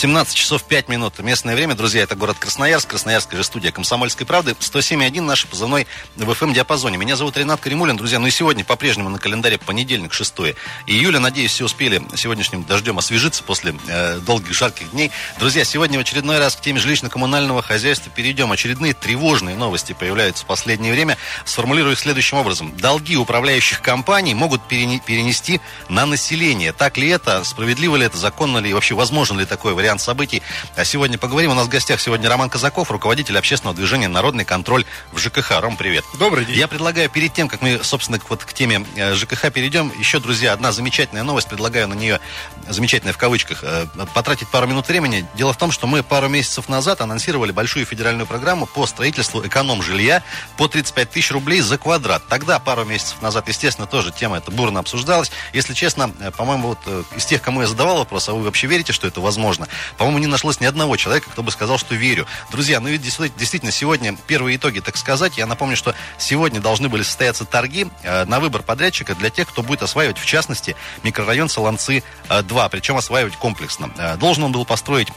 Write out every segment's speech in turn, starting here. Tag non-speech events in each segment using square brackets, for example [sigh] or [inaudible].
17 часов 5 минут. Местное время, друзья, это город Красноярск, Красноярская же студия «Комсомольской правды». 107.1 наш позывной в FM-диапазоне. Меня зовут Ренат Каримулин, друзья. Ну и сегодня по-прежнему на календаре понедельник, 6 июля. Надеюсь, все успели сегодняшним дождем освежиться после э, долгих жарких дней. Друзья, сегодня в очередной раз к теме жилищно-коммунального хозяйства перейдем. Очередные тревожные новости появляются в последнее время. Сформулирую их следующим образом. Долги управляющих компаний могут перенести на население. Так ли это? Справедливо ли это? Законно ли? Вообще возможен ли такой вариант? Вариант событий. А сегодня поговорим. У нас в гостях сегодня Роман Казаков, руководитель общественного движения «Народный контроль» в ЖКХ. Ром, привет. Добрый день. Я предлагаю перед тем, как мы, собственно, вот к теме э, ЖКХ перейдем, еще, друзья, одна замечательная новость. Предлагаю на нее, замечательная в кавычках, э, потратить пару минут времени. Дело в том, что мы пару месяцев назад анонсировали большую федеральную программу по строительству эконом-жилья по 35 тысяч рублей за квадрат. Тогда, пару месяцев назад, естественно, тоже тема эта бурно обсуждалась. Если честно, э, по-моему, вот из тех, кому я задавал вопрос, а вы вообще верите, что это возможно? По-моему, не нашлось ни одного человека, кто бы сказал, что верю. Друзья, ну ведь действительно сегодня первые итоги, так сказать. Я напомню, что сегодня должны были состояться торги э, на выбор подрядчика для тех, кто будет осваивать, в частности, микрорайон Солонцы-2, причем осваивать комплексно. Э, должен он был построить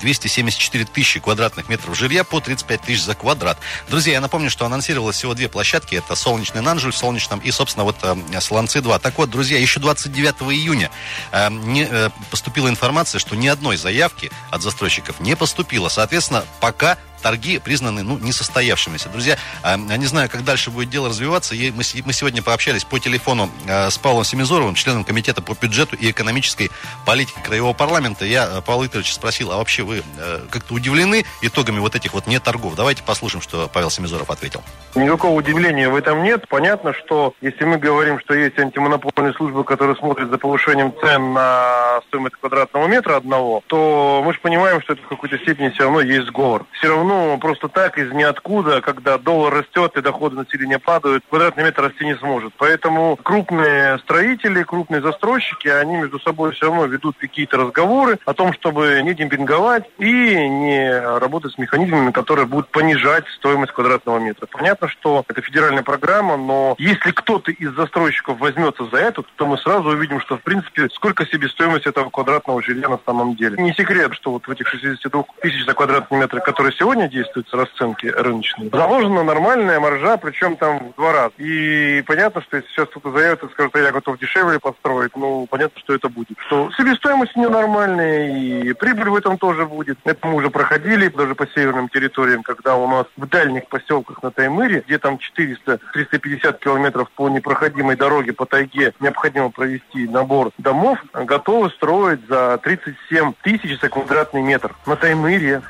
274 э, тысячи квадратных метров жилья по 35 тысяч за квадрат. Друзья, я напомню, что анонсировалось всего две площадки. Это Солнечный Нанжуль в Солнечном и, собственно, вот Солонцы-2. Так вот, друзья, еще 29 июня поступила информация, что ни одной заявки от застройщиков не поступило. Соответственно, пока торги признаны ну, несостоявшимися. Друзья, а, я не знаю, как дальше будет дело развиваться. Мы, сегодня пообщались по телефону а, с Павлом Семизоровым, членом комитета по бюджету и экономической политике Краевого парламента. Я а, Павла Викторовича спросил, а вообще вы как-то удивлены итогами вот этих вот не торгов? Давайте послушаем, что Павел Семизоров ответил. Никакого удивления в этом нет. Понятно, что если мы говорим, что есть антимонопольные службы, которые смотрят за повышением цен на стоимость квадратного метра одного, то мы же понимаем, что это в какой-то степени все равно есть сговор. Все равно ну, просто так, из ниоткуда, когда доллар растет и доходы населения падают, квадратный метр расти не сможет. Поэтому крупные строители, крупные застройщики, они между собой все равно ведут какие-то разговоры о том, чтобы не демпинговать и не работать с механизмами, которые будут понижать стоимость квадратного метра. Понятно, что это федеральная программа, но если кто-то из застройщиков возьмется за это, то мы сразу увидим, что, в принципе, сколько себестоимость этого квадратного жилья на самом деле. Не секрет, что вот в этих 62 тысяч за квадратный метр, которые сегодня сегодня действуют расценки рыночные, заложена нормальная маржа, причем там в два раза. И понятно, что если сейчас кто-то заявит и скажет, а я готов дешевле построить, ну, понятно, что это будет. Что себестоимость ненормальная, и прибыль в этом тоже будет. Это мы уже проходили, даже по северным территориям, когда у нас в дальних поселках на Таймыре, где там 400-350 километров по непроходимой дороге, по тайге, необходимо провести набор домов, готовы строить за 37 тысяч за квадратный метр на Таймыре.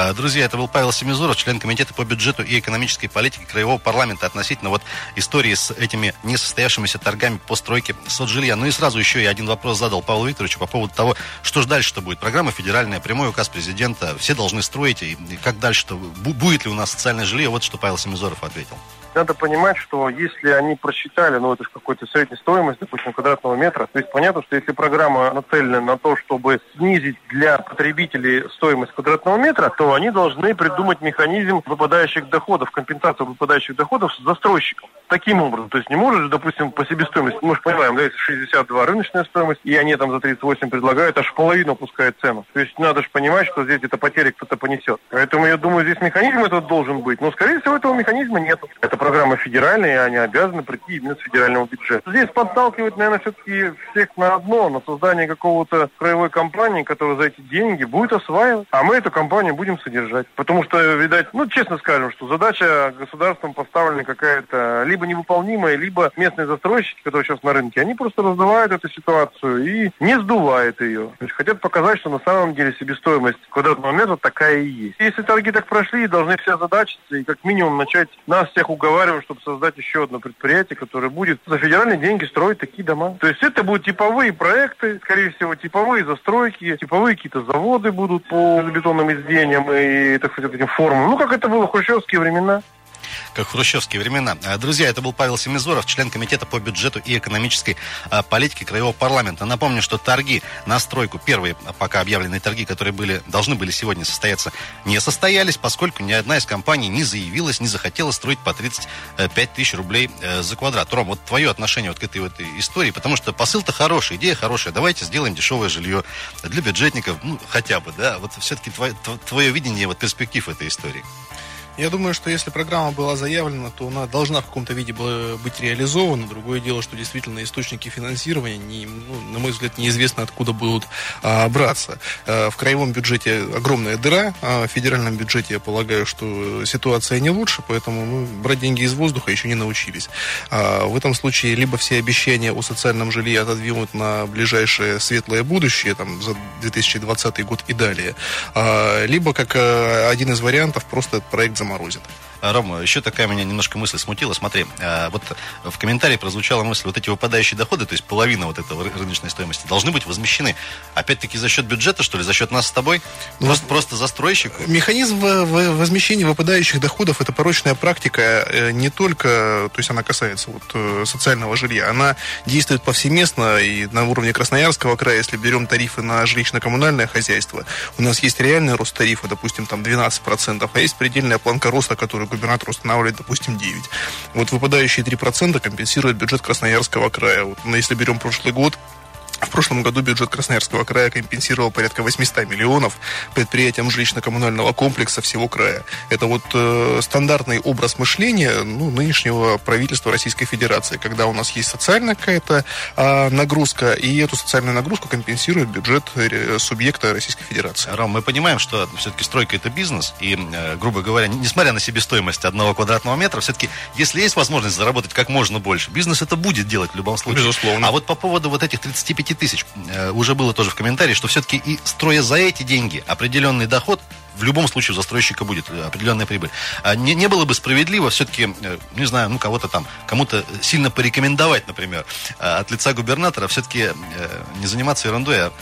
А, друзья, это был Павел Семизоров, член комитета по бюджету и экономической политике Краевого парламента относительно вот истории с этими несостоявшимися торгами по стройке соцжилья. Ну и сразу еще я один вопрос задал Павлу Викторовичу по поводу того, что же дальше-то будет. Программа федеральная, прямой указ президента, все должны строить, и как дальше-то, будет ли у нас социальное жилье, вот что Павел Семизоров ответил. Надо понимать, что если они просчитали, ну это же какой-то средняя стоимость, допустим, квадратного метра, то есть понятно, что если программа нацелена на то, чтобы снизить для потребителей стоимость квадратного метра, то они должны придумать механизм выпадающих доходов, компенсацию выпадающих доходов с застройщиком. Таким образом, то есть не можешь, допустим, по себестоимости, мы же понимаем, да, если 62 рыночная стоимость, и они там за 38 предлагают, аж половину опускают цену. То есть надо же понимать, что здесь где-то потери кто-то понесет. Поэтому я думаю, здесь механизм этот должен быть, но, скорее всего, этого механизма нет. Это программа федеральная, и они обязаны прийти именно с федерального бюджета. Здесь подталкивает, наверное, все-таки всех на одно, на создание какого-то краевой компании, которая за эти деньги будет осваивать, а мы эту компанию будем содержать. Потому что, видать, ну, честно скажем, что задача государством поставлена какая-то либо невыполнимая, либо местные застройщики, которые сейчас на рынке, они просто раздувают эту ситуацию и не сдувают ее. То есть хотят показать, что на самом деле себестоимость квадратного метра такая и есть. Если торги так прошли, должны все задачиться и как минимум начать нас всех уговаривать, чтобы создать еще одно предприятие, которое будет за федеральные деньги строить такие дома. То есть это будут типовые проекты, скорее всего, типовые застройки, типовые какие-то заводы будут по бетонным изделиям и, так сказать, этим формам. Ну, как это было в хрущевские времена. Как в хрущевские времена. Э, друзья, это был Павел Семизоров, член комитета по бюджету и экономической э, политике Краевого парламента. Напомню, что торги на стройку, первые пока объявленные торги, которые были, должны были сегодня состояться, не состоялись, поскольку ни одна из компаний не заявилась, не захотела строить по 35 тысяч рублей э, за квадрат. Ром, вот твое отношение вот к этой вот истории, потому что посыл-то хороший, идея хорошая. Давайте сделаем дешевое жилье для бюджетников, ну, хотя бы, да. Вот все-таки твое, твое видение вот перспектив этой истории. Я думаю, что если программа была заявлена, то она должна в каком-то виде быть реализована. Другое дело, что действительно источники финансирования, не, ну, на мой взгляд, неизвестно откуда будут а, браться. А, в краевом бюджете огромная дыра, а в федеральном бюджете я полагаю, что ситуация не лучше, поэтому мы брать деньги из воздуха еще не научились. А, в этом случае либо все обещания о социальном жилье отодвинут на ближайшее светлое будущее, там, за 2020 год и далее, а, либо, как а, один из вариантов, просто этот проект заморозит. Морозит. Рома, еще такая меня немножко мысль смутила. Смотри, а, вот в комментарии прозвучала мысль, вот эти выпадающие доходы, то есть половина вот этого рыночной стоимости, должны быть возмещены, опять-таки, за счет бюджета, что ли, за счет нас с тобой? Ну, просто, просто застройщик? Механизм возмещения выпадающих доходов – это порочная практика э, не только, то есть она касается вот э, социального жилья, она действует повсеместно и на уровне Красноярского края, если берем тарифы на жилищно-коммунальное хозяйство, у нас есть реальный рост тарифа, допустим, там 12%, а есть предельная планка роста, который губернатор устанавливает, допустим, 9. Вот выпадающие 3% компенсирует бюджет Красноярского края. Вот, если берем прошлый год, в прошлом году бюджет Красноярского края компенсировал порядка 800 миллионов предприятиям жилищно-коммунального комплекса всего края. Это вот э, стандартный образ мышления ну, нынешнего правительства Российской Федерации, когда у нас есть социальная какая-то э, нагрузка, и эту социальную нагрузку компенсирует бюджет э, субъекта Российской Федерации. Ром, мы понимаем, что все-таки стройка это бизнес, и, э, грубо говоря, несмотря на себестоимость одного квадратного метра, все-таки, если есть возможность заработать как можно больше, бизнес это будет делать в любом случае. Безусловно. А вот по поводу вот этих 35 5 тысяч. Э, уже было тоже в комментарии, что все-таки и строя за эти деньги определенный доход, в любом случае у застройщика будет э, определенная прибыль. А не, не было бы справедливо все-таки, э, не знаю, ну кого-то там, кому-то сильно порекомендовать, например, от лица губернатора все-таки не заниматься ерундой, а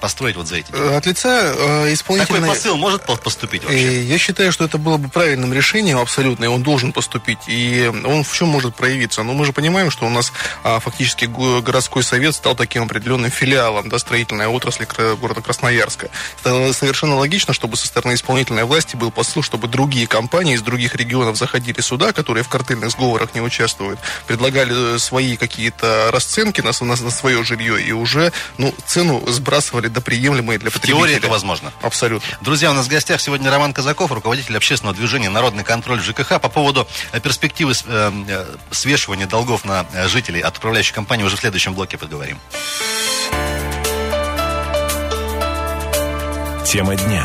построить вот за эти деньги. От лица исполнительной... Такой посыл может поступить вообще? Я считаю, что это было бы правильным решением абсолютно, и он должен поступить. И он в чем может проявиться? Ну, мы же понимаем, что у нас а, фактически городской совет стал таким определенным филиалом да, строительной отрасли города Красноярска. Это совершенно логично, чтобы со стороны исполнительной власти был посыл, чтобы другие компании из других регионов заходили сюда, которые в картельных сговорах не участвуют, предлагали свои какие-то расценки на, на, на свое жилье и уже ну, цену сбрасывали до приемлемой для потребителя. Теория это возможно. Абсолютно. Друзья, у нас в гостях сегодня Роман Казаков, руководитель общественного движения «Народный контроль ЖКХ». По поводу э, перспективы э, э, свешивания долгов на жителей от управляющей компании уже в следующем блоке поговорим. Тема дня.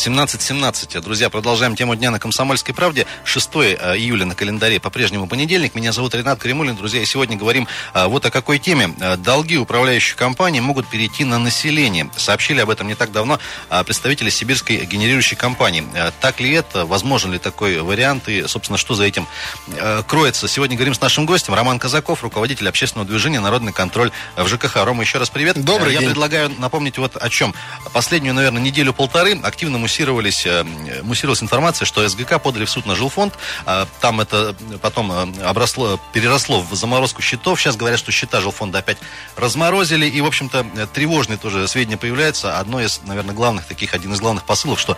17.17. Друзья, продолжаем тему дня на Комсомольской правде. 6 э, июля на календаре по-прежнему понедельник. Меня зовут Ренат Кремулин. Друзья, и сегодня говорим э, вот о какой теме. Э, долги управляющих компаний могут перейти на население. Сообщили об этом не так давно представители сибирской генерирующей компании. Так ли это? Возможен ли такой вариант? И, собственно, что за этим кроется? Сегодня говорим с нашим гостем. Роман Казаков, руководитель общественного движения «Народный контроль» в ЖКХ. Рома, еще раз привет. Добрый Я день. предлагаю напомнить вот о чем. Последнюю, наверное, неделю-полторы активно муссировались, э, муссировалась информация, что СГК подали в суд на жилфонд. А, там это потом э, обросло, переросло в заморозку счетов. Сейчас говорят, что счета жилфонда опять разморозили. И, в общем-то, э, тревожные тоже сведения появляются. Одно из, наверное, главных таких, один из главных посылов, что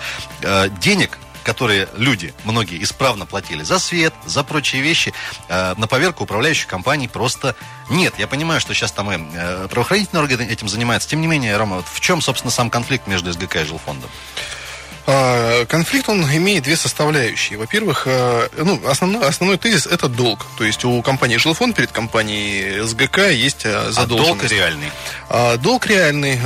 денег которые люди, многие, исправно платили за свет, за прочие вещи, э, на поверку управляющих компаний просто нет. Я понимаю, что сейчас там и э, правоохранительные органы этим занимаются. Тем не менее, Рома, вот в чем, собственно, сам конфликт между СГК и жилфондом? А, конфликт, он имеет две составляющие. Во-первых, а, ну, основной, основной тезис – это долг. То есть у компании «Жилфонд» перед компанией СГК есть а, задолженность. А долг реальный? Долг реальный,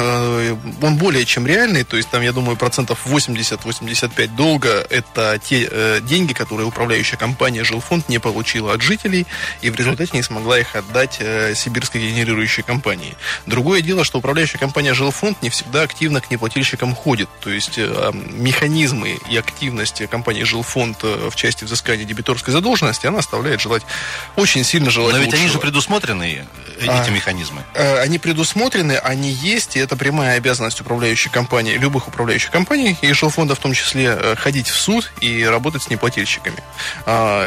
он более чем реальный. То есть там, я думаю, процентов 80-85 долга – это те э, деньги, которые управляющая компания «Жилфонд» не получила от жителей и в результате не смогла их отдать э, сибирской генерирующей компании. Другое дело, что управляющая компания «Жилфонд» не всегда активно к неплательщикам ходит. То есть механизмы и активности компании Жилфонд в части взыскания дебиторской задолженности, она оставляет желать очень сильно желать Но ведь лучшего. они же предусмотрены, эти а, механизмы. Они предусмотрены, они есть, и это прямая обязанность управляющей компании, любых управляющих компаний, и Жилфонда в том числе, ходить в суд и работать с неплательщиками.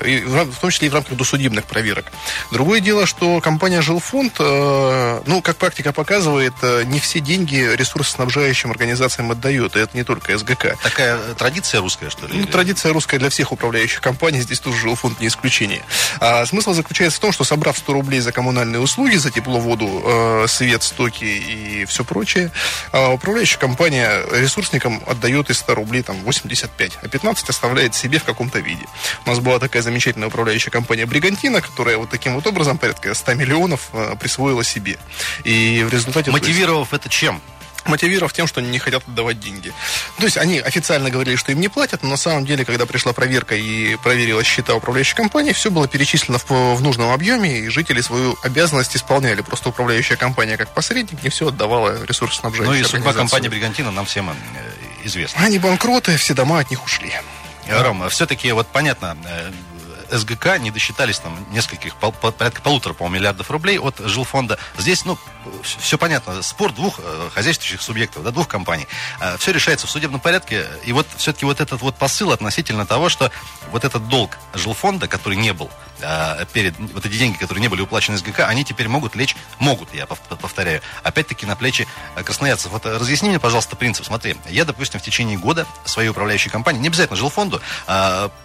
И в том числе и в рамках досудебных проверок. Другое дело, что компания Жилфонд, ну, как практика показывает, не все деньги ресурсоснабжающим организациям отдает, и это не только СГК. Такая традиция русская, что ли? Ну, традиция русская для всех управляющих компаний, здесь тоже Жилфонд не исключение. А смысл заключается в том, что собрав 100 рублей за коммунальные услуги, за тепло, воду, э, свет, стоки и все прочее, э, управляющая компания ресурсникам отдает из 100 рублей там 85, а 15 оставляет себе в каком-то виде. У нас была такая замечательная управляющая компания Бригантина, которая вот таким вот образом порядка 100 миллионов э, присвоила себе. И в результате... Мотивировав это чем? Мотивировав тем, что они не хотят отдавать деньги. То есть они официально говорили, что им не платят, но на самом деле, когда пришла проверка и проверила счета управляющей компании, все было перечислено в, в нужном объеме, и жители свою обязанность исполняли. Просто управляющая компания как посредник не все отдавала ресурсоснабжающей Ну и судьба компании «Бригантина» нам всем э, известна. Они банкроты, все дома от них ушли. Рома, все-таки вот понятно, э, СГК не досчитались там нескольких, пол, порядка полутора, по миллиардов рублей от жилфонда. Здесь, ну, все понятно, спор двух э, хозяйствующих субъектов, да, двух компаний. Э, все решается в судебном порядке. И вот все-таки вот этот вот посыл относительно того, что вот этот долг жилфонда, который не был э, перед, вот эти деньги, которые не были уплачены СГК, они теперь могут лечь, могут, я повторяю, опять-таки на плечи красноярцев. Вот разъясни мне, пожалуйста, принцип. Смотри, я, допустим, в течение года своей управляющей компании, не обязательно жилфонду,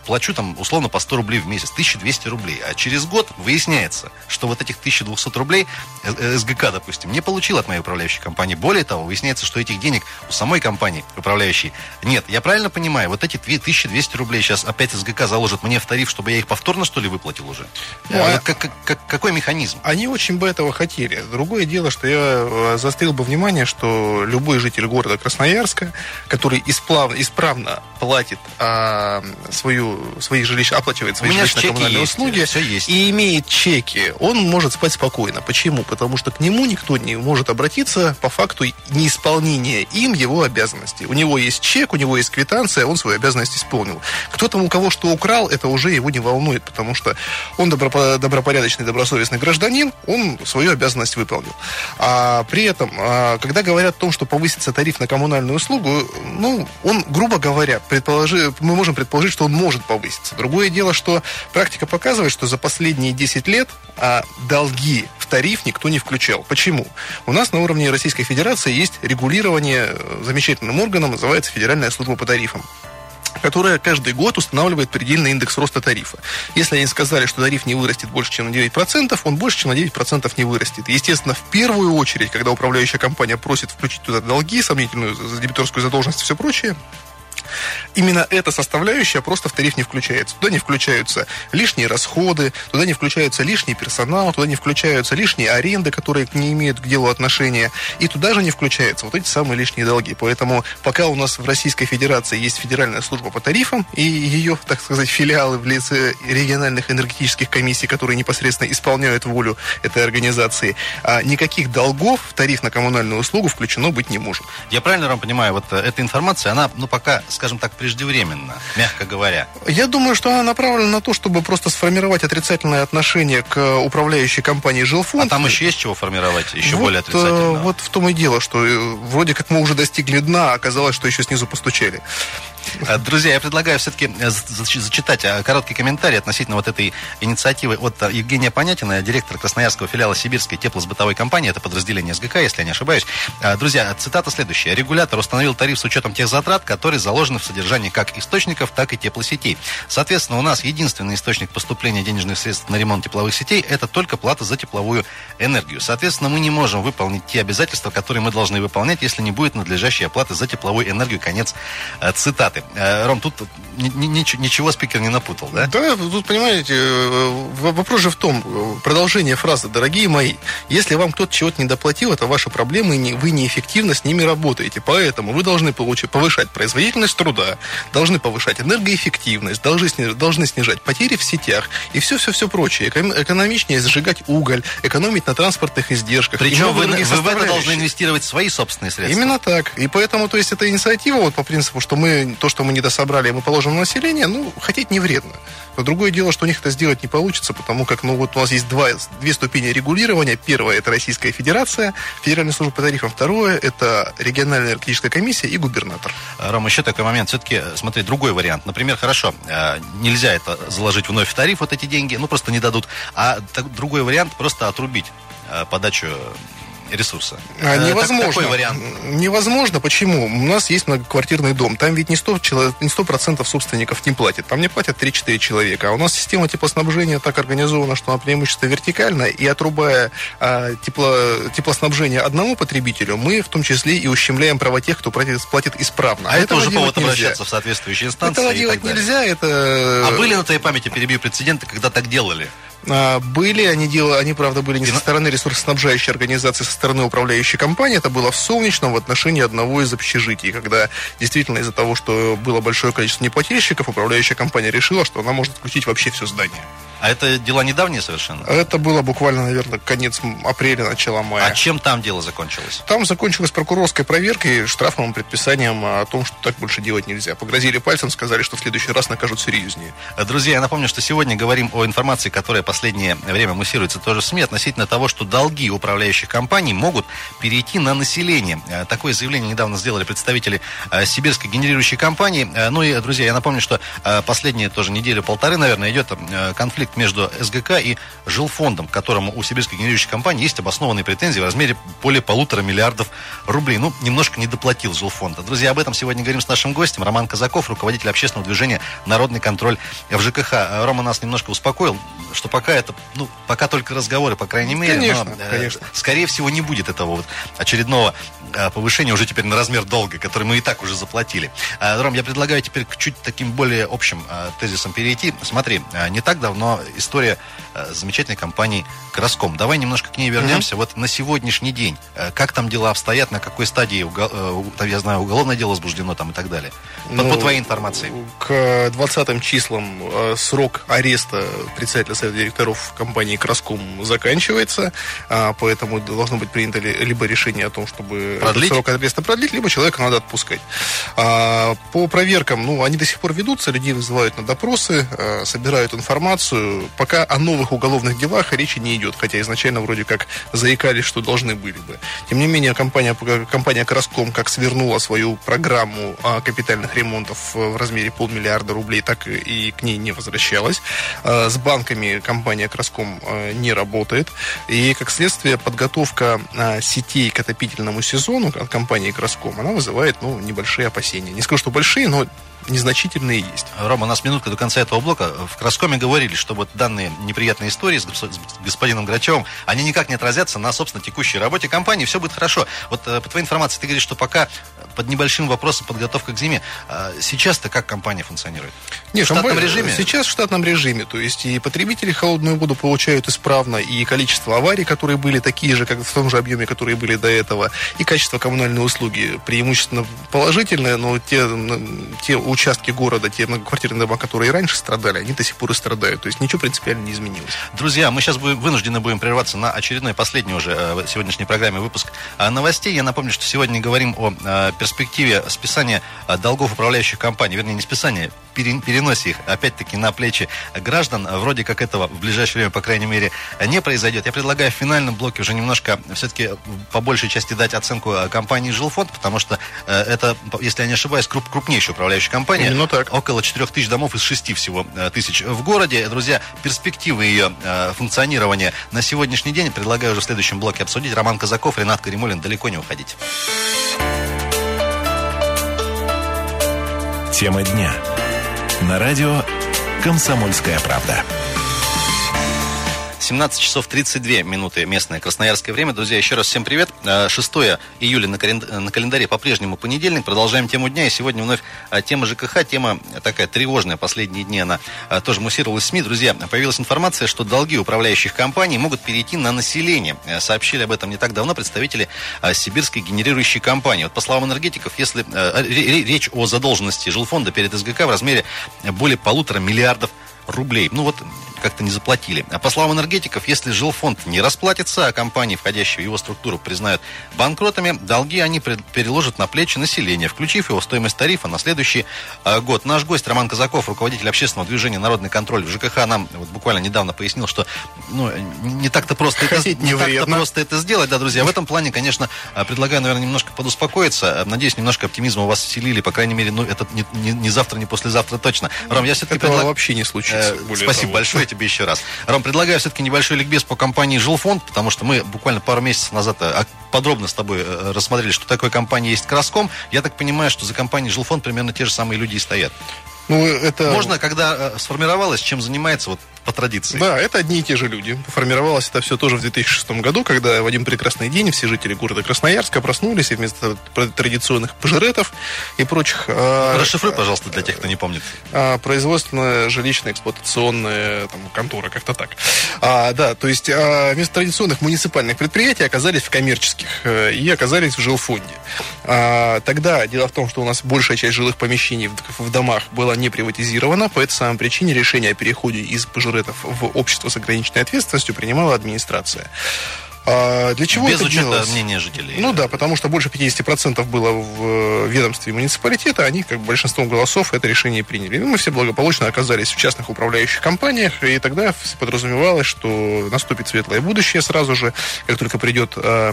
плачу там условно по 100 рублей в месяц, 1200 рублей. А через год выясняется, что вот этих 1200 рублей СГК, допустим, не получил от моей управляющей компании. Более того, выясняется, что этих денег у самой компании управляющей нет. Я правильно понимаю, вот эти 2200 рублей сейчас опять СГК заложит мне в тариф, чтобы я их повторно, что ли, выплатил уже? Ну, а, как, как, как, какой механизм? Они очень бы этого хотели. Другое дело, что я э, заострил бы внимание, что любой житель города Красноярска, который исправно, исправно платит а, свою, свои жилища, оплачивает свои жилищно-коммунальные услуги все есть. и имеет чеки, он может спать спокойно. Почему? Потому что к нему никто не может обратиться по факту неисполнения им его обязанностей. У него есть чек, у него есть квитанция, он свою обязанность исполнил. Кто там у кого что украл, это уже его не волнует, потому что он добропо- добропорядочный, добросовестный гражданин, он свою обязанность выполнил. А при этом, а, когда говорят о том, что повысится тариф на коммунальную услугу, ну, он, грубо говоря, предположи, мы можем предположить, что он может повыситься. Другое дело, что практика показывает, что за последние 10 лет а, долги в тариф никто не включал. Почему? У нас на уровне Российской Федерации есть регулирование э, замечательным органом, называется Федеральная служба по тарифам которая каждый год устанавливает предельный индекс роста тарифа. Если они сказали, что тариф не вырастет больше, чем на 9%, он больше, чем на 9% не вырастет. Естественно, в первую очередь, когда управляющая компания просит включить туда долги, сомнительную дебиторскую задолженность и все прочее, Именно эта составляющая просто в тариф не включается. Туда не включаются лишние расходы, туда не включаются лишний персонал, туда не включаются лишние аренды, которые не имеют к делу отношения, и туда же не включаются вот эти самые лишние долги. Поэтому пока у нас в Российской Федерации есть Федеральная служба по тарифам и ее, так сказать, филиалы в лице региональных энергетических комиссий, которые непосредственно исполняют волю этой организации, а никаких долгов в тариф на коммунальную услугу включено быть не может. Я правильно, Ром, понимаю, вот э, эта информация, она, ну, пока, скажем так, преждевременно, мягко говоря? Я думаю, что она направлена на то, чтобы просто сформировать отрицательное отношение к управляющей компании «Жилфонд». А там еще есть чего формировать, еще вот, более отрицательно? Вот в том и дело, что э, вроде как мы уже достигли дна, а оказалось, что еще снизу постучали. Э, друзья, я предлагаю все-таки э, зачитать э, короткий комментарий относительно вот этой инициативы от Евгения Понятина, директора Красноярского филиала Сибирской теплосбытовой компании, это подразделение СГК, если я не ошибаюсь. Друзья, цитата следующая. Регулятор установил тариф с учетом тех затрат, которые заложены в содержании как источников, так и теплосетей. Соответственно, у нас единственный источник поступления денежных средств на ремонт тепловых сетей – это только плата за тепловую энергию. Соответственно, мы не можем выполнить те обязательства, которые мы должны выполнять, если не будет надлежащей оплаты за тепловую энергию. Конец цитаты цитаты. Э, Ром, тут ничего спикер не напутал, да? Да, тут, понимаете, э, вопрос же в том, продолжение фразы, дорогие мои, если вам кто-то чего-то не доплатил, это ваша проблема, и вы неэффективно с ними работаете. Поэтому вы должны получить, повышать производительность труда, должны повышать энергоэффективность, должны, должны снижать потери в сетях и все-все-все прочее. Экономичнее сжигать уголь, экономить на транспортных издержках. Причем вы, вы в это должны инвестировать свои собственные средства. Именно так. И поэтому, то есть, эта инициатива, вот по принципу, что мы то, что мы не дособрали, мы положим на население, ну, хотеть не вредно. Но другое дело, что у них это сделать не получится, потому как, ну, вот у нас есть два, две ступени регулирования. Первое – это Российская Федерация, Федеральная служба по тарифам. Второе – это региональная энергетическая комиссия и губернатор. Рома, еще такой момент. Все-таки, смотри, другой вариант. Например, хорошо, э, нельзя это заложить вновь в тариф, вот эти деньги, ну, просто не дадут. А другой вариант – просто отрубить э, подачу ресурса. А, э, невозможно. Такой вариант. Невозможно. Почему? У нас есть многоквартирный дом. Там ведь не 100%, человек, не 100 собственников не платит. Там не платят 3-4 человека. А у нас система теплоснабжения так организована, что она преимущественно вертикальная. И отрубая а, тепло, теплоснабжение одному потребителю, мы в том числе и ущемляем права тех, кто платит, платит исправно. А, а это уже повод нельзя. обращаться в соответствующие инстанции. Этого делать нельзя. Это... А были на твоей памяти, перебью прецеденты, когда так делали? А, были, они делали, они, правда, были не со стороны ресурсоснабжающей организации, со стороны управляющей компании. Это было в Солнечном в отношении одного из общежитий, когда действительно из-за того, что было большое количество неплательщиков, управляющая компания решила, что она может отключить вообще все здание. А это дела недавние совершенно? Это было буквально, наверное, конец апреля, начало мая. А чем там дело закончилось? Там закончилось прокурорской проверкой, штрафным предписанием о том, что так больше делать нельзя. Погрозили пальцем, сказали, что в следующий раз накажут серьезнее. Друзья, я напомню, что сегодня говорим о информации, которая последнее время муссируется тоже в СМИ относительно того, что долги управляющих компаний могут перейти на население. Э, такое заявление недавно сделали представители э, сибирской генерирующей компании. Э, ну и, друзья, я напомню, что последние тоже неделю-полторы, наверное, идет конфликт между СГК и жилфондом, к которому у сибирской генерирующей компании есть обоснованные претензии в размере более полутора миллиардов рублей. Ну, немножко не доплатил жилфонд. Друзья, об этом сегодня говорим с нашим гостем. Роман Казаков, руководитель общественного движения «Народный контроль» в ЖКХ. Рома нас немножко успокоил, что пока это, ну, пока только разговоры, по крайней мере. Конечно, но, э, конечно. Скорее всего, не будет этого вот очередного э, повышения уже теперь на размер долга, который мы и так уже заплатили. Э, Ром, я предлагаю теперь к чуть таким более общим э, тезисам перейти. Смотри, э, не так давно история э, замечательной компании Краском. Давай немножко к ней вернемся. Mm-hmm. Вот на сегодняшний день, э, как там дела обстоят, на какой стадии, угол, э, я знаю, уголовное дело возбуждено там и так далее? Ну, по, по твоей информации. К 20 числам срок ареста председателя совета директоров компании Краском заканчивается, а, поэтому должно быть принято либо решение о том, чтобы продлить? срок ареста продлить, либо человека надо отпускать. А, по проверкам, ну, они до сих пор ведутся, людей вызывают на допросы, собирают информацию, пока о новых уголовных делах речи не идет, хотя изначально вроде как заикались, что должны были бы. Тем не менее, компания, компания Краском как свернула свою программу капитальных ремонтов в размере полмиллиарда рублей, так и к ней не возвращалась. А, с банками компания Краском а, не работает. И, как следствие, подготовка а, сетей к отопительному сезону от компании Краском, она вызывает ну, небольшие опасения. Не скажу, что большие, но незначительные есть. Рома, у нас минутка до конца этого блока. В Краскоме говорили, что вот данные неприятные истории с господином Грачевым, они никак не отразятся на, собственно, текущей работе компании. Все будет хорошо. Вот э, по твоей информации, ты говоришь, что пока под небольшим вопросом подготовка к зиме. А сейчас-то как компания функционирует? Нет, в штатном компания, режиме? Сейчас в штатном режиме. То есть и потребители холодную воду получают исправно, и количество аварий, которые были такие же, как в том же объеме, которые были до этого, и качество коммунальной услуги преимущественно положительное, но те, те участки города, те многоквартирные дома, которые раньше страдали, они до сих пор и страдают. То есть ничего принципиально не изменилось. Друзья, мы сейчас будем, вынуждены будем прерваться на очередной, последний уже э, сегодняшней программе выпуск э, новостей. Я напомню, что сегодня говорим о э, перспективе списания долгов управляющих компаний, вернее, не списания, переносе их, опять-таки, на плечи граждан. Вроде как этого в ближайшее время, по крайней мере, не произойдет. Я предлагаю в финальном блоке уже немножко все-таки по большей части дать оценку компании «Жилфонд», потому что это, если я не ошибаюсь, круп, крупнейшая управляющая компания. Именно так. Около 4 тысяч домов из 6 всего э, тысяч в городе. Друзья, перспективы ее э, функционирования на сегодняшний день предлагаю уже в следующем блоке обсудить. Роман Казаков, Ренат Каримулин. Далеко не уходить. Тема дня. На радио «Комсомольская правда». 17 часов 32 минуты местное красноярское время. Друзья, еще раз всем привет. 6 э, июля на, календаре по-прежнему понедельник. Продолжаем тему дня. И сегодня вновь э, тема ЖКХ. Тема такая тревожная. Последние дни она э, тоже муссировалась в СМИ. Друзья, появилась информация, что долги управляющих компаний могут перейти на население. Сообщили об этом не так давно представители сибирской генерирующей компании. Вот по словам энергетиков, если речь о задолженности жилфонда перед СГК в размере более полутора миллиардов рублей. Ну вот как-то не заплатили. А по словам энергетиков, если жилфонд не расплатится, а компании, входящие в его структуру, признают банкротами, долги они переложат на плечи населения, включив его стоимость тарифа на следующий э, год. Наш гость Роман Казаков, руководитель общественного движения «Народный контроль» в ЖКХ, нам вот буквально недавно пояснил, что ну, не так-то просто, это, [laughs] не так просто это сделать. Да, друзья, в этом плане, конечно, э, предлагаю, наверное, немножко подуспокоиться. Э, надеюсь, немножко оптимизма у вас вселили, по крайней мере, ну, это не, не, не завтра, не послезавтра точно. Ром, я все-таки... Этого предлаг... вообще не случится. Э, спасибо того. большое тебе еще раз. Ром, предлагаю все-таки небольшой ликбез по компании «Жилфонд», потому что мы буквально пару месяцев назад э, подробно с тобой э, рассмотрели, что такое компания есть «Краском». Я так понимаю, что за компанией «Жилфонд» примерно те же самые люди и стоят. Ну, это... Можно, когда э, сформировалось, чем занимается вот по традиции. Да, это одни и те же люди. Формировалось это все тоже в 2006 году, когда в один прекрасный день все жители города Красноярска проснулись и вместо традиционных пожиретов и прочих... А, Расшифруй, пожалуйста, для тех, кто не помнит. А, производственная жилищная эксплуатационная там, контора, как-то так. А, да, то есть а, вместо традиционных муниципальных предприятий оказались в коммерческих э, и оказались в жилфонде. А, тогда дело в том, что у нас большая часть жилых помещений в, в домах была не приватизирована, по этой самой причине решение о переходе из пожиретов конкурентов в общество с ограниченной ответственностью принимала администрация. А для чего Без это учета делалось? мнения жителей. Ну да, потому что больше 50% было в э, ведомстве муниципалитета, они как большинством голосов это решение приняли. Ну, мы все благополучно оказались в частных управляющих компаниях, и тогда подразумевалось, что наступит светлое будущее сразу же, как только придет э,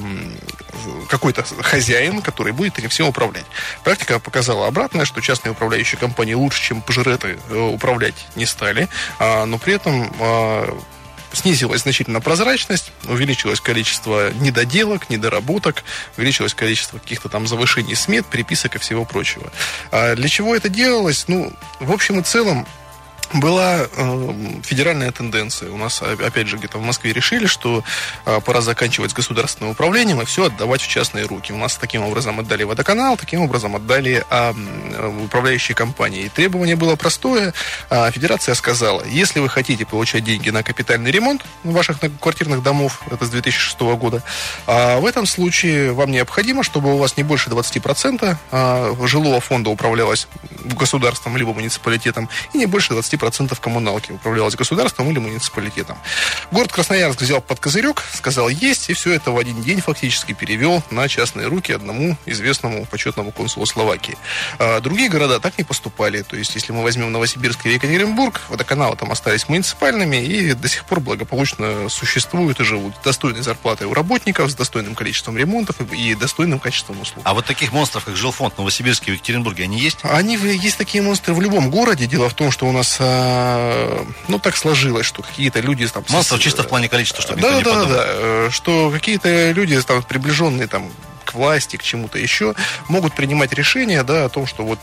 какой-то хозяин, который будет этим всем управлять. Практика показала обратное, что частные управляющие компании лучше, чем пожиреты, э, управлять не стали, а, но при этом а, снизилась значительно прозрачность, увеличилось количество недоделок, недоработок, увеличилось количество каких-то там завышений смет, переписок и всего прочего. А для чего это делалось? Ну, в общем и целом, была э, федеральная тенденция. У нас, опять же, где-то в Москве решили, что э, пора заканчивать с государственным управлением и все отдавать в частные руки. У нас таким образом отдали водоканал, таким образом отдали э, управляющие компании. И требование было простое. Э, федерация сказала, если вы хотите получать деньги на капитальный ремонт ваших квартирных домов, это с 2006 года, э, в этом случае вам необходимо, чтобы у вас не больше 20% э, жилого фонда управлялось государством либо муниципалитетом и не больше 20% 10% коммуналки управлялось государством или муниципалитетом. Город Красноярск взял под козырек, сказал есть, и все это в один день фактически перевел на частные руки одному известному почетному консулу Словакии. А другие города так не поступали. То есть, если мы возьмем Новосибирск и Екатеринбург, водоканалы там остались муниципальными и до сих пор благополучно существуют и живут. С достойной зарплатой у работников, с достойным количеством ремонтов и достойным качеством услуг. А вот таких монстров, как жилфонд Новосибирске и Екатеринбурге, они есть? Они есть такие монстры в любом городе. Дело в том, что у нас Э, ну, так сложилось, что какие-то люди там... Монстров чисто в плане количества, чтобы да, да, да, да, что какие-то люди там приближенные там власти, к чему-то еще, могут принимать решения да, о том, что вот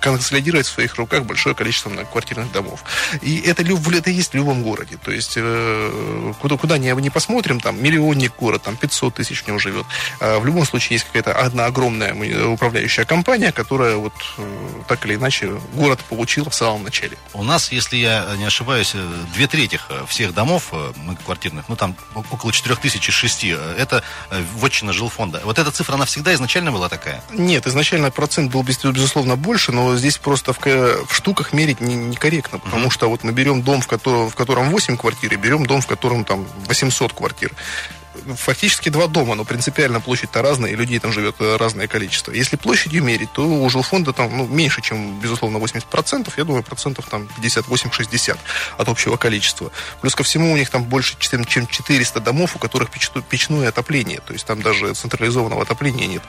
консолидировать в своих руках большое количество квартирных домов. И это, это есть в любом городе. То есть э, куда, куда ни, не посмотрим, там миллионник город, там 500 тысяч в нем живет. А в любом случае есть какая-то одна огромная управляющая компания, которая вот э, так или иначе город получила в самом начале. У нас, если я не ошибаюсь, э, две трети всех домов многоквартирных, ну там около 4006, это вотчина жилфонда. Вот этот цифра, она всегда изначально была такая? Нет, изначально процент был, безусловно, больше, но здесь просто в, в штуках мерить некорректно, не потому uh-huh. что вот мы берем дом, в котором, в котором 8 квартир, и берем дом, в котором там 800 квартир фактически два дома, но принципиально площадь-то разная, и людей там живет э, разное количество. Если площадью мерить, то у жилфонда там ну, меньше, чем, безусловно, 80%, я думаю, процентов там 58-60 от общего количества. Плюс ко всему у них там больше, чем 400 домов, у которых печное отопление, то есть там даже централизованного отопления нет.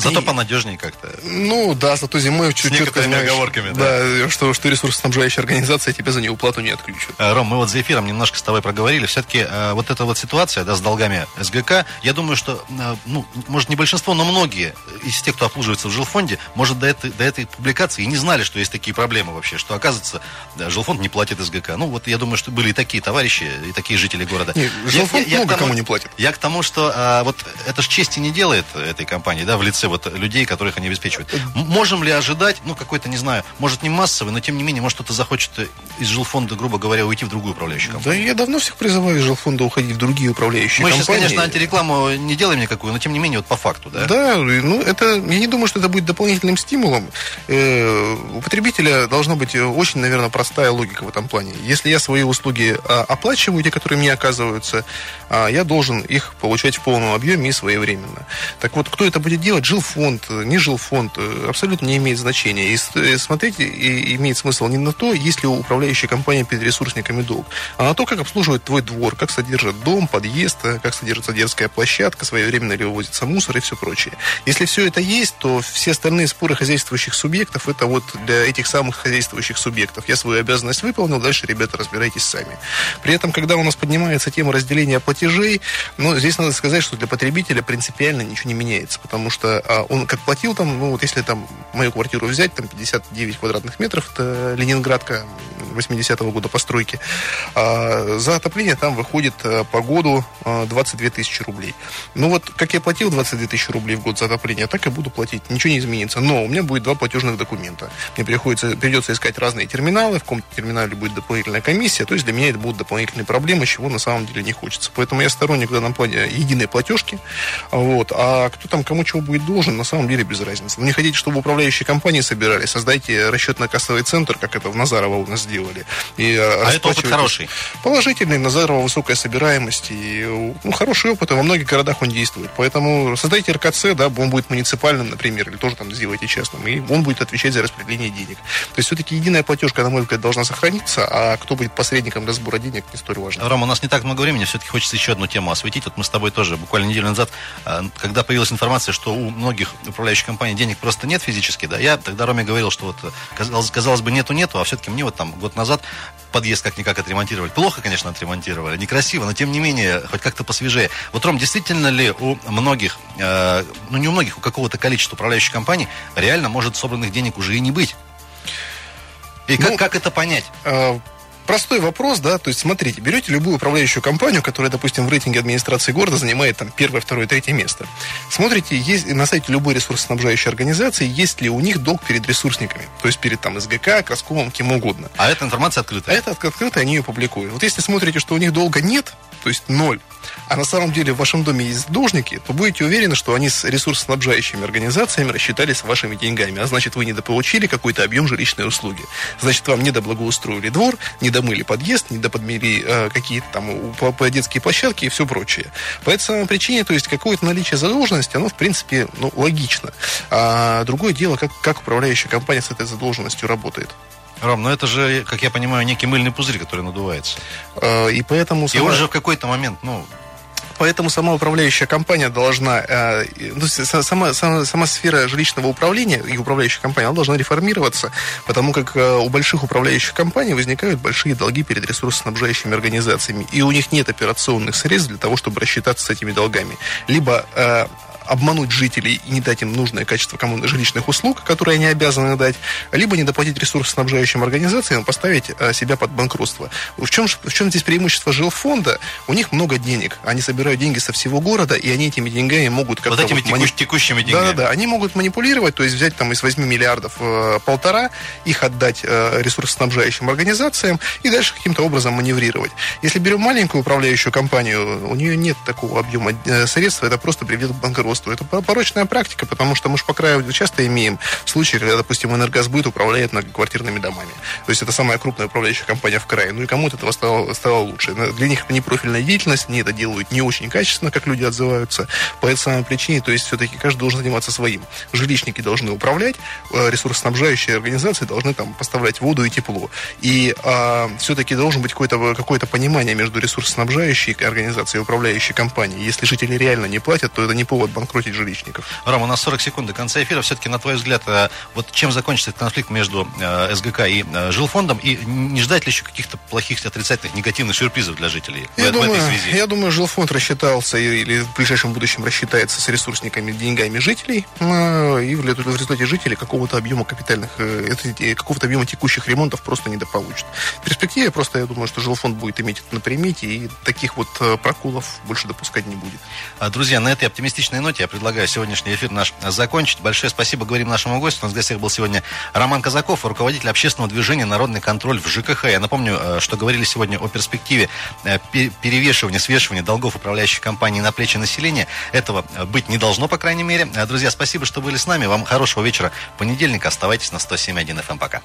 Зато и... понадежнее как-то. Ну да, зато зимой чуть-чуть. С некоторыми знаешь, оговорками, да. Да, что, что ресурсоснабжающая организация тебе за неуплату не отключат. Э, Ром, мы вот за эфиром немножко с тобой проговорили. Все-таки э, вот эта вот ситуация да, с долгами СГК, я думаю, что, э, ну, может, не большинство, но многие из тех, кто обслуживается в жилфонде, может, до этой, до этой публикации и не знали, что есть такие проблемы вообще, что, оказывается, да, жилфонд не платит СГК. Ну, вот я думаю, что были и такие товарищи, и такие жители города. Не, жилфонд я, я, много я тому, кому не платит. Я к тому, что а, вот это же чести не делает этой компании, да, в лице вот людей, которых они обеспечивают. Можем ли ожидать, ну, какой-то, не знаю, может, не массовый, но тем не менее, может, кто-то захочет из жилфонда, грубо говоря, уйти в другую управляющую компанию? Да я давно всех призываю из жилфонда уходить в другие управляющие Мы компании. сейчас, конечно, антирекламу не делаем никакую, но тем не менее, вот по факту, да? Да, ну это, я не думаю, что это будет дополнительным стимулом. Э, у потребителя должна быть очень, наверное, простая логика в этом плане. Если я свои услуги а, оплачиваю, те, которые мне оказываются, а, я должен их получать в полном объеме и своевременно. Так вот, кто это будет делать? Жилфонд, не жилфонд, э, абсолютно не имеет значения. И э, смотреть имеет смысл не на то, есть ли у управляющей компании перед ресурсниками долг, а на то, как обслуживает твой двор, как содержит дом, подъезд, э, как содержится детская площадка, своевременно ли вывозится мусор и все прочее. Если все это есть, то все остальные споры хозяйствующих субъектов это вот для этих самых хозяйствующих субъектов. Я свою обязанность выполнил, дальше, ребята, разбирайтесь сами. При этом, когда у нас поднимается тема разделения платежей, ну, здесь надо сказать, что для потребителя принципиально ничего не меняется, потому что а, он как платил там, ну, вот если там мою квартиру взять, там 59 квадратных метров, это Ленинградка 80-го года постройки, а, за отопление там выходит а, по году а, 22 тысячи рублей. Ну вот, как я платил 22 тысячи рублей в год за отопление, так и буду платить. Ничего не изменится. Но у меня будет два платежных документа. Мне приходится, придется искать разные терминалы, в каком терминале будет дополнительная комиссия, то есть для меня это будут дополнительные проблемы, чего на самом деле не хочется. Поэтому я сторонник в данном плане единой платежки. Вот. А кто там кому чего будет должен, на самом деле без разницы. Вы не хотите, чтобы управляющие компании собирали, создайте расчетно-кассовый центр, как это в Назарово у нас сделали. И А это опыт хороший. Положительный, Назарова высокая собираемость и ну, хороший опыт, и во многих городах он действует. Поэтому создайте РКЦ, да, он будет муниципальным, например, или тоже там сделайте частным, и он будет отвечать за распределение денег. То есть все-таки единая платежка, на мой взгляд, должна сохраниться, а кто будет посредником для сбора денег, не столь важно. Рома, у нас не так много времени, все-таки хочется еще одну тему осветить. Вот мы с тобой тоже буквально неделю назад, э, когда появилась информация, что у многих управляющих компаний денег просто нет физически, да, я тогда Роме говорил, что вот э, казалось, казалось бы нету-нету, а все-таки мне вот там год назад подъезд как-никак отремонтировали. Плохо, конечно, отремонтировали, некрасиво, но тем не менее, хоть как-то посвежее. Вот, Ром, действительно ли у многих, э, ну не у многих, у какого-то количества управляющих компаний реально может собранных денег уже и не быть? И как, Ну, как это понять? А, Простой вопрос, да, то есть смотрите, берете любую управляющую компанию, которая, допустим, в рейтинге администрации города занимает там первое, второе, третье место. Смотрите, есть на сайте любой ресурсоснабжающей организации, есть ли у них долг перед ресурсниками, то есть перед там СГК, Красковым, кем угодно. А эта информация А открытая. это от- открыто, они ее публикуют. Вот если смотрите, что у них долга нет, то есть ноль, а на самом деле в вашем доме есть должники, то будете уверены, что они с ресурсоснабжающими организациями рассчитались вашими деньгами. А значит, вы недополучили какой-то объем жилищной услуги. Значит, вам недоблагоустроили двор, недомыли подъезд, недоподмели э, какие-то там по- детские площадки и все прочее. По этой самой причине, то есть какое-то наличие задолженности, оно, в принципе, ну, логично. А другое дело, как, как управляющая компания с этой задолженностью работает. Ром, ну это же, как я понимаю, некий мыльный пузырь, который надувается. Э, И поэтому... И сама- он же в какой-то момент, ну, Поэтому сама управляющая компания должна, э, ну, сама, сама, сама сфера жилищного управления и управляющая компания, она должна реформироваться, потому как э, у больших управляющих компаний возникают большие долги перед ресурсоснабжающими организациями, и у них нет операционных средств для того, чтобы рассчитаться с этими долгами. Либо э, обмануть жителей и не дать им нужное качество коммун- жилищных услуг, которые они обязаны дать, либо не доплатить ресурсоснабжающим организациям, поставить э, себя под банкротство. В чем, в чем здесь преимущество жилфонда? У них много денег. Они собирают деньги со всего города, и они этими деньгами могут как-то... вот этими вот мани- текущ- текущими деньгами. да, да, да. Они могут манипулировать, то есть взять там из 8 миллиардов э, полтора, их отдать э, ресурсоснабжающим организациям и дальше каким-то образом маневрировать. Если берем маленькую управляющую компанию, у нее нет такого объема э, средств, это просто приведет к банкротству. Это по- порочная практика, потому что мы же по краю часто имеем случаи, когда, допустим, энергосбыт управляет многоквартирными домами. То есть это самая крупная управляющая компания в крае. Ну и кому от этого стало, стало лучше. Но Для них это не профильная деятельность, они это делают не очень качественно, как люди отзываются. По этой самой причине, то есть все-таки каждый должен заниматься своим. Жилищники должны управлять, э, ресурсоснабжающие организации должны там поставлять воду и тепло. И все-таки должен быть какое-то какое понимание между ресурсоснабжающей организацией и управляющей компанией. Если жители реально не платят, то это не повод банкротить жилищников. Ром, у нас 40 секунд до конца эфира. Все-таки, на твой взгляд, э, вот чем закончится этот конфликт между э, СГК и э, жилфондом? И не ждать ли еще каких-то плохих, отрицательных, негативных сюрпризов для жителей Я в думаю, этой связи? я думаю, жилфонд рассчитался или в ближайшем будущем рассчитается с ресурсниками, деньгами жителей, и в рез- в результате жители какого-то объема капитальных, какого-то объема текущих ремонтов просто недополучат. В перспективе просто я думаю, что жилфонд будет иметь это на примете, и таких вот проколов больше допускать не будет. А, Друзья, на этой оптимистичной ноте ноте я предлагаю сегодняшний эфир наш закончить. Большое спасибо говорим нашему гостю. У нас в гостях был сегодня Роман Казаков, руководитель общественного движения «Народный контроль» в ЖКХ. Я напомню, э, что говорили сегодня о перспективе э, перевешивания, свешивания долгов управляющих компаний на плечи населения. Этого быть не должно, по крайней мере. Друзья, спасибо, что были с нами. Вам хорошего вечера понедельника. Оставайтесь на 107.1 FM. Пока.